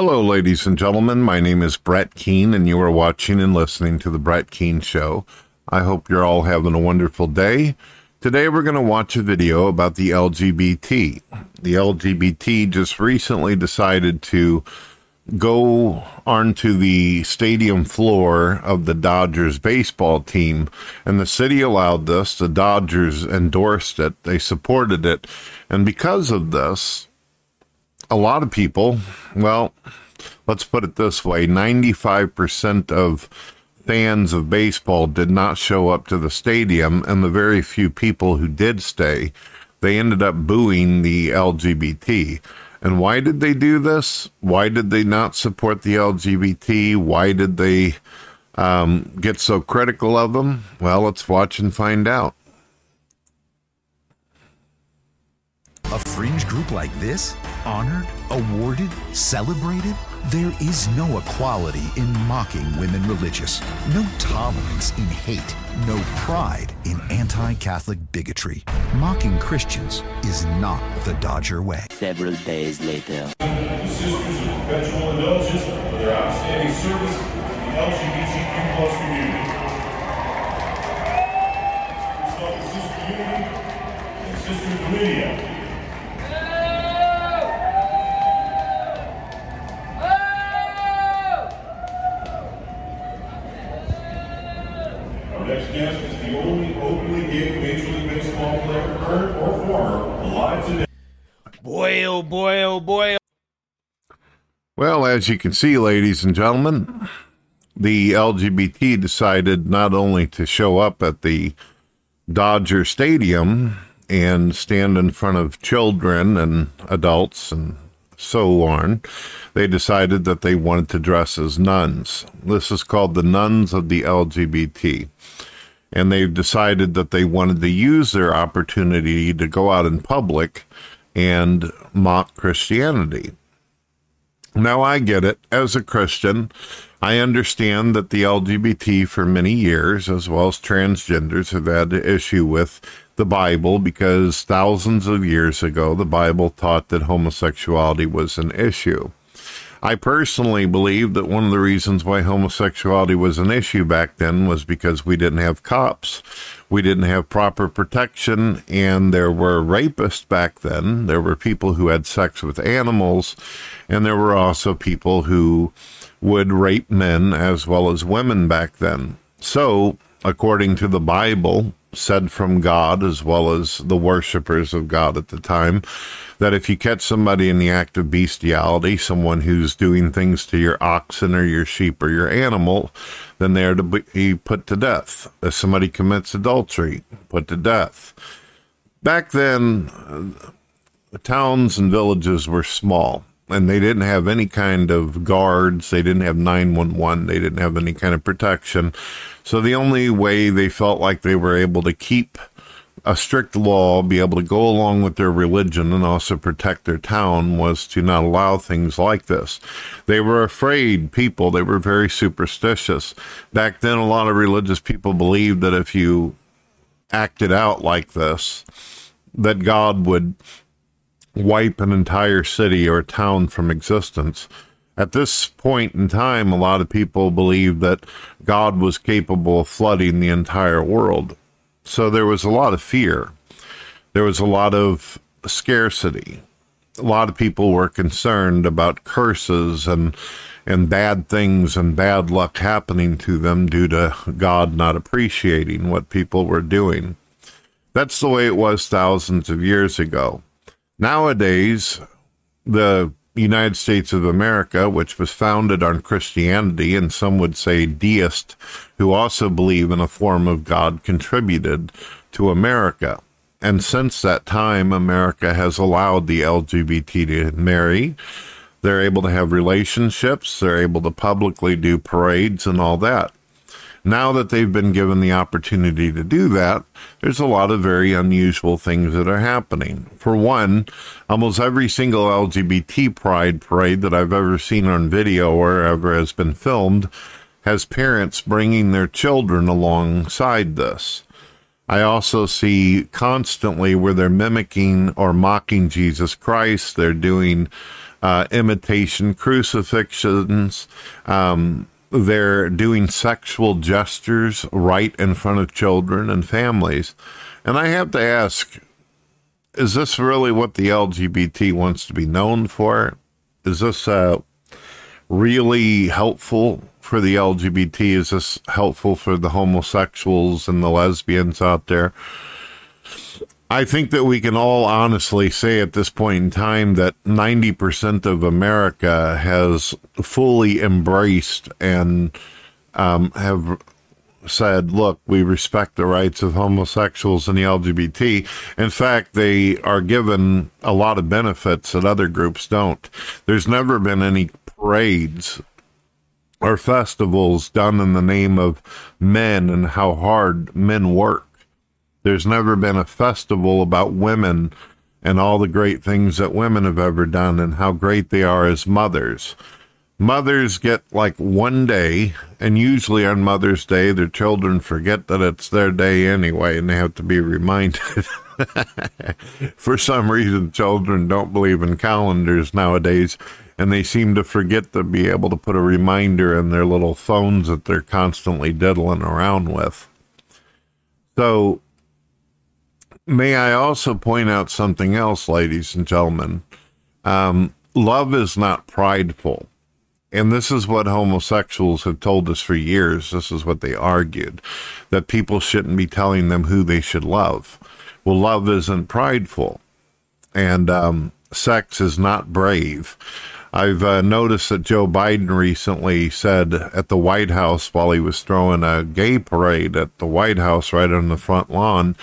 Hello, ladies and gentlemen. My name is Brett Keane, and you are watching and listening to The Brett Keane Show. I hope you're all having a wonderful day. Today, we're going to watch a video about the LGBT. The LGBT just recently decided to go onto the stadium floor of the Dodgers baseball team, and the city allowed this. The Dodgers endorsed it, they supported it, and because of this, a lot of people, well, let's put it this way 95% of fans of baseball did not show up to the stadium, and the very few people who did stay, they ended up booing the LGBT. And why did they do this? Why did they not support the LGBT? Why did they um, get so critical of them? Well, let's watch and find out. A fringe group like this? Honored, awarded, celebrated? There is no equality in mocking women religious, no tolerance in hate, no pride in anti Catholic bigotry. Mocking Christians is not the Dodger way. Several days later. Sisters of Perpetual Indulgence for their outstanding service to the LGBTQ plus community. Sister Unity and Sister Lydia. Oh boy, oh boy. Well, as you can see, ladies and gentlemen, the LGBT decided not only to show up at the Dodger Stadium and stand in front of children and adults and so on, they decided that they wanted to dress as nuns. This is called the Nuns of the LGBT. And they've decided that they wanted to use their opportunity to go out in public and mock Christianity. Now, I get it. As a Christian, I understand that the LGBT for many years, as well as transgenders, have had an issue with the Bible because thousands of years ago, the Bible taught that homosexuality was an issue. I personally believe that one of the reasons why homosexuality was an issue back then was because we didn't have cops. We didn't have proper protection, and there were rapists back then. There were people who had sex with animals, and there were also people who would rape men as well as women back then. So, according to the Bible, said from God as well as the worshippers of God at the time, that if you catch somebody in the act of bestiality, someone who's doing things to your oxen or your sheep or your animal, then they are to be put to death. If somebody commits adultery, put to death. Back then, uh, towns and villages were small and they didn't have any kind of guards. They didn't have 911. They didn't have any kind of protection. So the only way they felt like they were able to keep a strict law, be able to go along with their religion and also protect their town was to not allow things like this. They were afraid people, they were very superstitious. Back then, a lot of religious people believed that if you acted out like this, that God would wipe an entire city or town from existence. At this point in time, a lot of people believed that God was capable of flooding the entire world. So there was a lot of fear. There was a lot of scarcity. A lot of people were concerned about curses and and bad things and bad luck happening to them due to God not appreciating what people were doing. That's the way it was thousands of years ago. Nowadays, the United States of America, which was founded on Christianity, and some would say deist, who also believe in a form of God, contributed to America. And since that time, America has allowed the LGBT to marry. They're able to have relationships. They're able to publicly do parades and all that. Now that they've been given the opportunity to do that, there's a lot of very unusual things that are happening. For one, almost every single LGBT pride parade that I've ever seen on video or ever has been filmed has parents bringing their children alongside this. I also see constantly where they're mimicking or mocking Jesus Christ. They're doing uh, imitation crucifixions. Um, they're doing sexual gestures right in front of children and families. And I have to ask is this really what the LGBT wants to be known for? Is this uh, really helpful for the LGBT? Is this helpful for the homosexuals and the lesbians out there? I think that we can all honestly say at this point in time that 90% of America has fully embraced and um, have said, look, we respect the rights of homosexuals and the LGBT. In fact, they are given a lot of benefits that other groups don't. There's never been any parades or festivals done in the name of men and how hard men work. There's never been a festival about women and all the great things that women have ever done and how great they are as mothers. Mothers get like one day, and usually on Mother's Day, their children forget that it's their day anyway, and they have to be reminded. For some reason, children don't believe in calendars nowadays, and they seem to forget to be able to put a reminder in their little phones that they're constantly diddling around with. So, May I also point out something else, ladies and gentlemen? Um, love is not prideful. And this is what homosexuals have told us for years. This is what they argued that people shouldn't be telling them who they should love. Well, love isn't prideful, and um, sex is not brave. I've uh, noticed that Joe Biden recently said at the White House while he was throwing a gay parade at the White House right on the front lawn,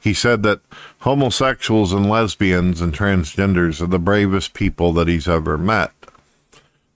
he said that homosexuals and lesbians and transgenders are the bravest people that he's ever met.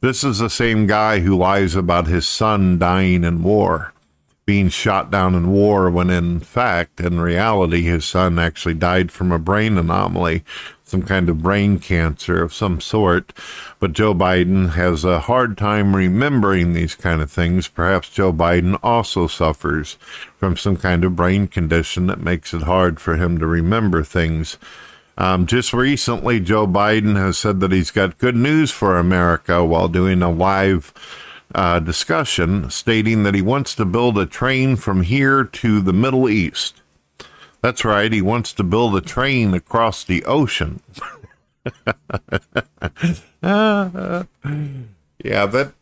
This is the same guy who lies about his son dying in war, being shot down in war, when in fact, in reality, his son actually died from a brain anomaly some kind of brain cancer of some sort. But Joe Biden has a hard time remembering these kind of things. Perhaps Joe Biden also suffers from some kind of brain condition that makes it hard for him to remember things. Um, just recently, Joe Biden has said that he's got good news for America while doing a live uh, discussion, stating that he wants to build a train from here to the Middle East. That's right. He wants to build a train across the ocean. yeah, that,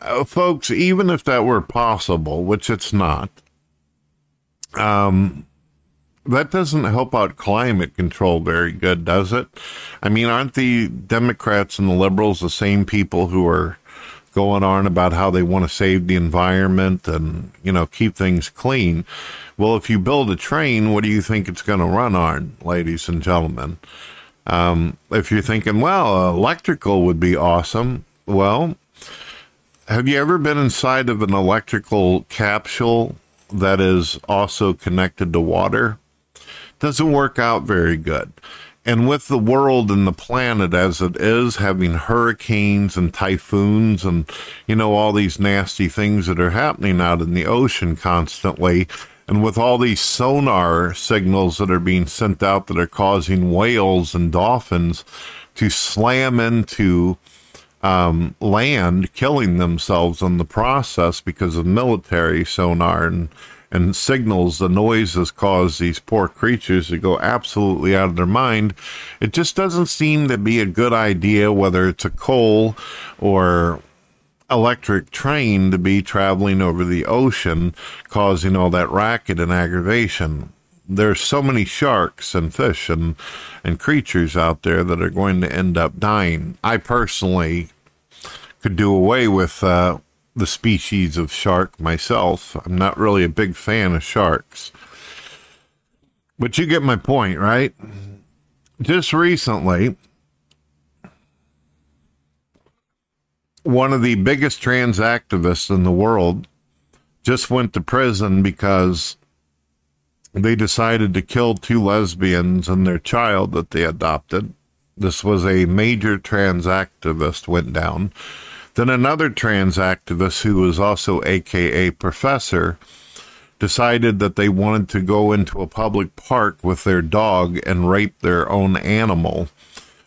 uh, folks, even if that were possible, which it's not, um, that doesn't help out climate control very good, does it? I mean, aren't the Democrats and the liberals the same people who are going on about how they want to save the environment and, you know, keep things clean? Well, if you build a train, what do you think it's going to run on, ladies and gentlemen? Um, if you're thinking, well, electrical would be awesome, well, have you ever been inside of an electrical capsule that is also connected to water? Doesn't work out very good. And with the world and the planet as it is, having hurricanes and typhoons and, you know, all these nasty things that are happening out in the ocean constantly, and with all these sonar signals that are being sent out that are causing whales and dolphins to slam into um, land, killing themselves in the process because of military sonar and, and signals, the noises cause these poor creatures to go absolutely out of their mind. It just doesn't seem to be a good idea, whether it's a coal or electric train to be traveling over the ocean, causing all that racket and aggravation. There's so many sharks and fish and, and creatures out there that are going to end up dying. I personally could do away with uh, the species of shark myself. I'm not really a big fan of sharks. But you get my point, right? Just recently, one of the biggest trans activists in the world just went to prison because they decided to kill two lesbians and their child that they adopted. This was a major trans activist went down. Then another trans activist who was also AKA professor decided that they wanted to go into a public park with their dog and rape their own animal.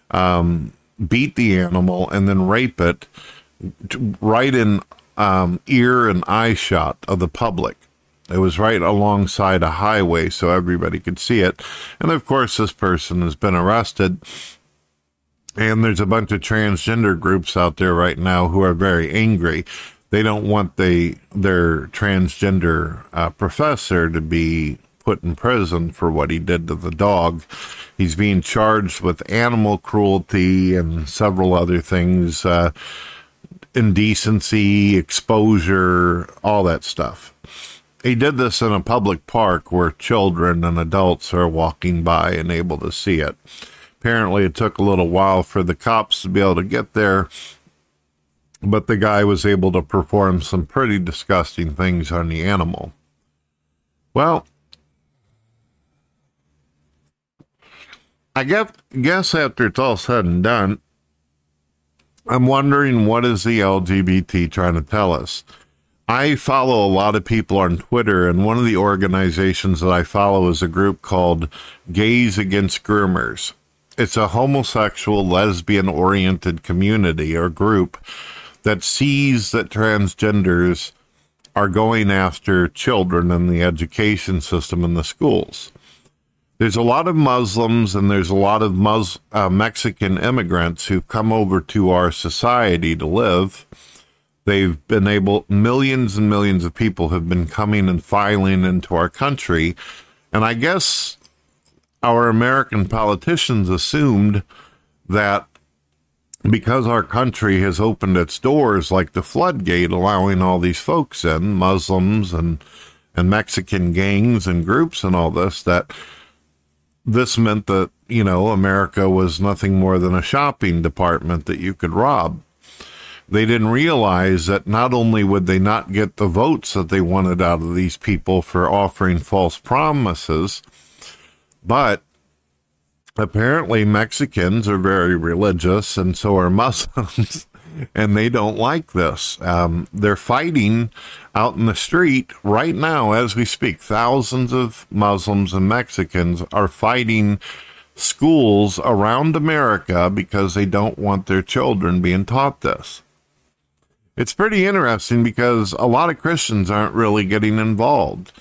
Um, beat the animal, and then rape it right in um, ear and eye shot of the public. It was right alongside a highway so everybody could see it. And of course, this person has been arrested. And there's a bunch of transgender groups out there right now who are very angry. They don't want the, their transgender uh, professor to be put in prison for what he did to the dog. He's being charged with animal cruelty and several other things, uh, indecency, exposure, all that stuff. He did this in a public park where children and adults are walking by and able to see it. Apparently, it took a little while for the cops to be able to get there, but the guy was able to perform some pretty disgusting things on the animal. Well, I guess, guess after it's all said and done, I'm wondering what is the LGBT trying to tell us? I follow a lot of people on Twitter, and one of the organizations that I follow is a group called Gays Against Groomers. It's a homosexual, lesbian oriented community or group that sees that transgenders are going after children in the education system in the schools. There's a lot of Muslims and there's a lot of Mus- uh, Mexican immigrants who've come over to our society to live They've been able, millions and millions of people have been coming and filing into our country. And I guess our American politicians assumed that because our country has opened its doors like the floodgate, allowing all these folks in, Muslims and, and Mexican gangs and groups and all this, that this meant that, you know, America was nothing more than a shopping department that you could rob. They didn't realize that not only would they not get the votes that they wanted out of these people for offering false promises, but apparently Mexicans are very religious and so are Muslims. and they don't like this. Um, they're fighting out in the street right now as we speak. Thousands of Muslims and Mexicans are fighting schools around America because they don't want their children being taught this. It's pretty interesting because a lot of Christians aren't really getting involved.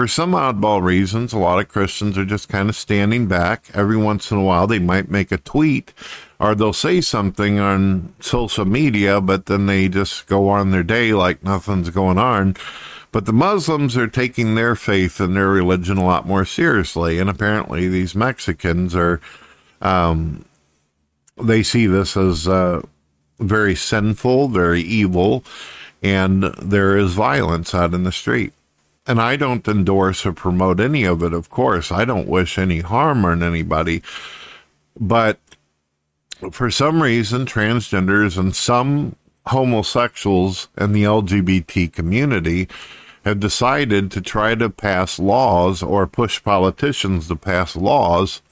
For some oddball reasons, a lot of Christians are just kind of standing back. Every once in a while, they might make a tweet or they'll say something on social media, but then they just go on their day like nothing's going on. But the Muslims are taking their faith and their religion a lot more seriously. And apparently, these Mexicans are, um, they see this as, uh, very sinful, very evil, and there is violence out in the street. And I don't endorse or promote any of it, of course. I don't wish any harm on anybody. But for some reason, transgenders and some homosexuals and the LGBT community have decided to try to pass laws or push politicians to pass laws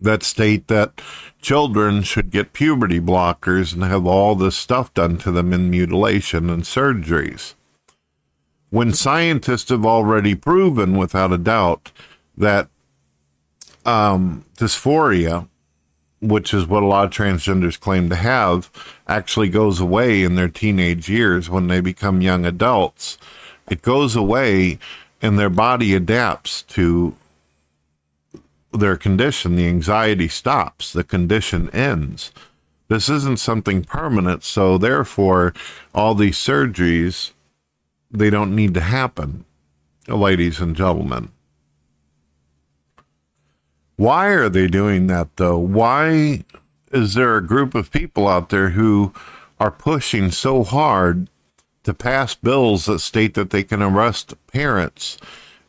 that state that children should get puberty blockers and have all this stuff done to them in mutilation and surgeries. When scientists have already proven without a doubt that um, dysphoria, which is what a lot of transgenders claim to have, actually goes away in their teenage years when they become young adults. It goes away and their body adapts to their condition, the anxiety stops, the condition ends. This isn't something permanent, so therefore, all these surgeries, they don't need to happen, ladies and gentlemen. Why are they doing that, though? Why is there a group of people out there who are pushing so hard to pass bills that state that they can arrest parents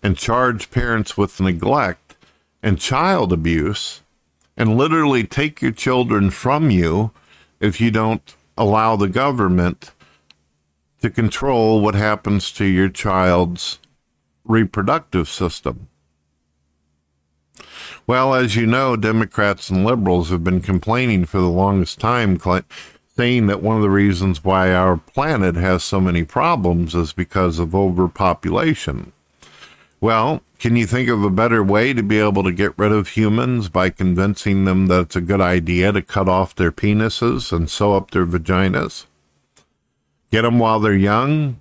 and charge parents with neglect and child abuse and literally take your children from you if you don't allow the government to control what happens to your child's reproductive system. Well, as you know, Democrats and liberals have been complaining for the longest time, saying that one of the reasons why our planet has so many problems is because of overpopulation. Well, Can you think of a better way to be able to get rid of humans by convincing them that it's a good idea to cut off their penises and sew up their vaginas? Get them while they're young?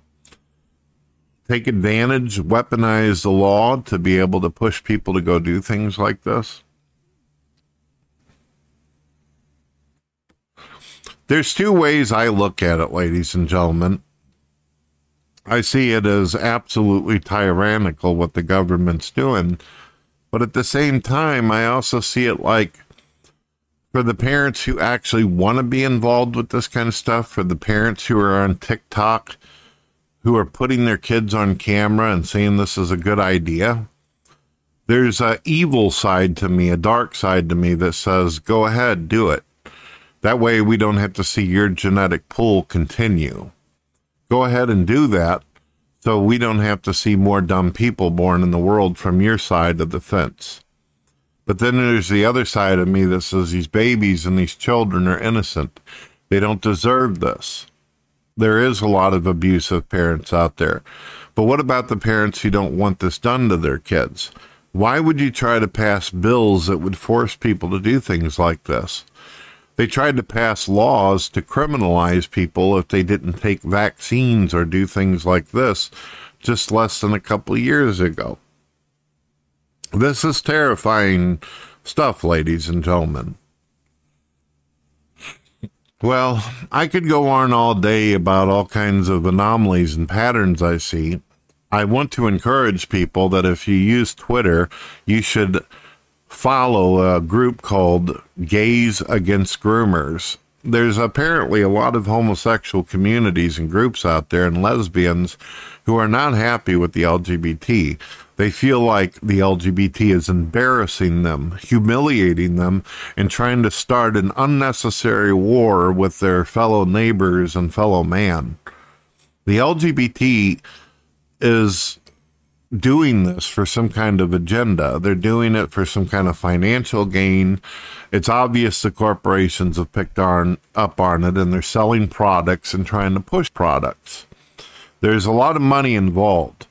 Take advantage, weaponize the law to be able to push people to go do things like this? There's two ways I look at it, ladies and gentlemen. I see it as absolutely tyrannical what the government's doing. But at the same time, I also see it like for the parents who actually want to be involved with this kind of stuff, for the parents who are on TikTok, who are putting their kids on camera and saying this is a good idea, there's a evil side to me, a dark side to me that says, go ahead, do it. That way we don't have to see your genetic pool continue go ahead and do that so we don't have to see more dumb people born in the world from your side of the fence. But then there's the other side of me that says these babies and these children are innocent. They don't deserve this. There is a lot of abusive parents out there. But what about the parents who don't want this done to their kids? Why would you try to pass bills that would force people to do things like this? They tried to pass laws to criminalize people if they didn't take vaccines or do things like this just less than a couple years ago. This is terrifying stuff, ladies and gentlemen. Well, I could go on all day about all kinds of anomalies and patterns I see. I want to encourage people that if you use Twitter, you should follow a group called Gays Against Groomers. There's apparently a lot of homosexual communities and groups out there and lesbians who are not happy with the LGBT. They feel like the LGBT is embarrassing them, humiliating them, and trying to start an unnecessary war with their fellow neighbors and fellow man. The LGBT is doing this for some kind of agenda. They're doing it for some kind of financial gain. It's obvious the corporations have picked on, up on it and they're selling products and trying to push products. There's a lot of money involved.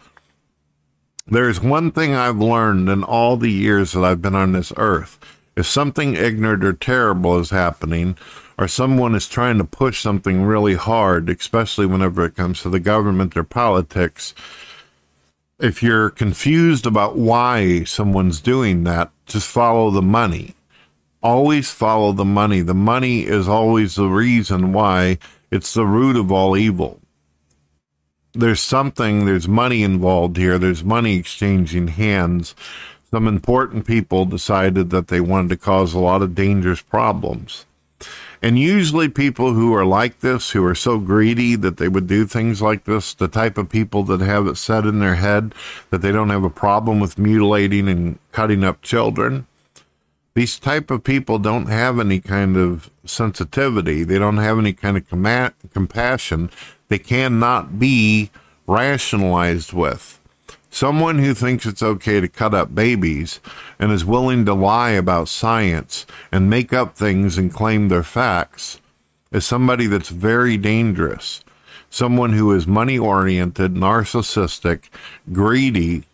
There's one thing I've learned in all the years that I've been on this earth. If something ignorant or terrible is happening, or someone is trying to push something really hard, especially whenever it comes to the government or politics, if you're confused about why someone's doing that, just follow the money. Always follow the money. The money is always the reason why it's the root of all evil. There's something, there's money involved here, there's money exchanging hands. Some important people decided that they wanted to cause a lot of dangerous problems. And usually, people who are like this, who are so greedy that they would do things like this, the type of people that have it set in their head that they don't have a problem with mutilating and cutting up children, these type of people don't have any kind of sensitivity. They don't have any kind of com- compassion. They cannot be rationalized with. Someone who thinks it's okay to cut up babies and is willing to lie about science and make up things and claim they're facts is somebody that's very dangerous. Someone who is money oriented, narcissistic, greedy,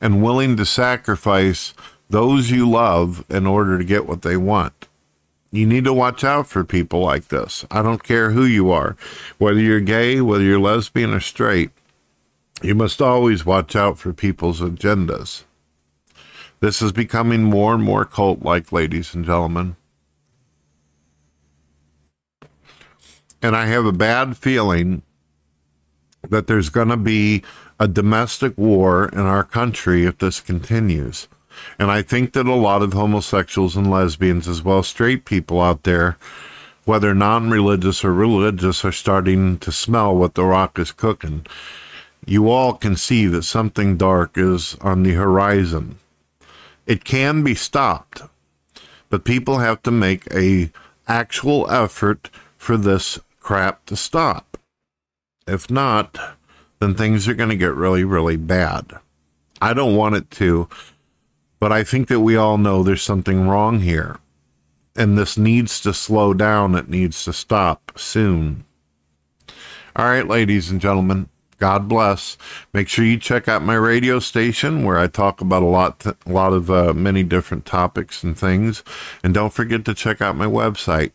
and willing to sacrifice those you love in order to get what they want. You need to watch out for people like this. I don't care who you are, whether you're gay, whether you're lesbian or straight. You must always watch out for people's agendas. This is becoming more and more cult like, ladies and gentlemen. And I have a bad feeling that there's going to be a domestic war in our country if this continues. And I think that a lot of homosexuals and lesbians, as well as straight people out there, whether non religious or religious, are starting to smell what The Rock is cooking you all can see that something dark is on the horizon. It can be stopped, but people have to make a actual effort for this crap to stop. If not, then things are going to get really, really bad. I don't want it to, but I think that we all know there's something wrong here. And this needs to slow down. It needs to stop soon. All right, ladies and gentlemen, God bless. Make sure you check out my radio station where I talk about a lot, a lot of uh, many different topics and things. And don't forget to check out my website,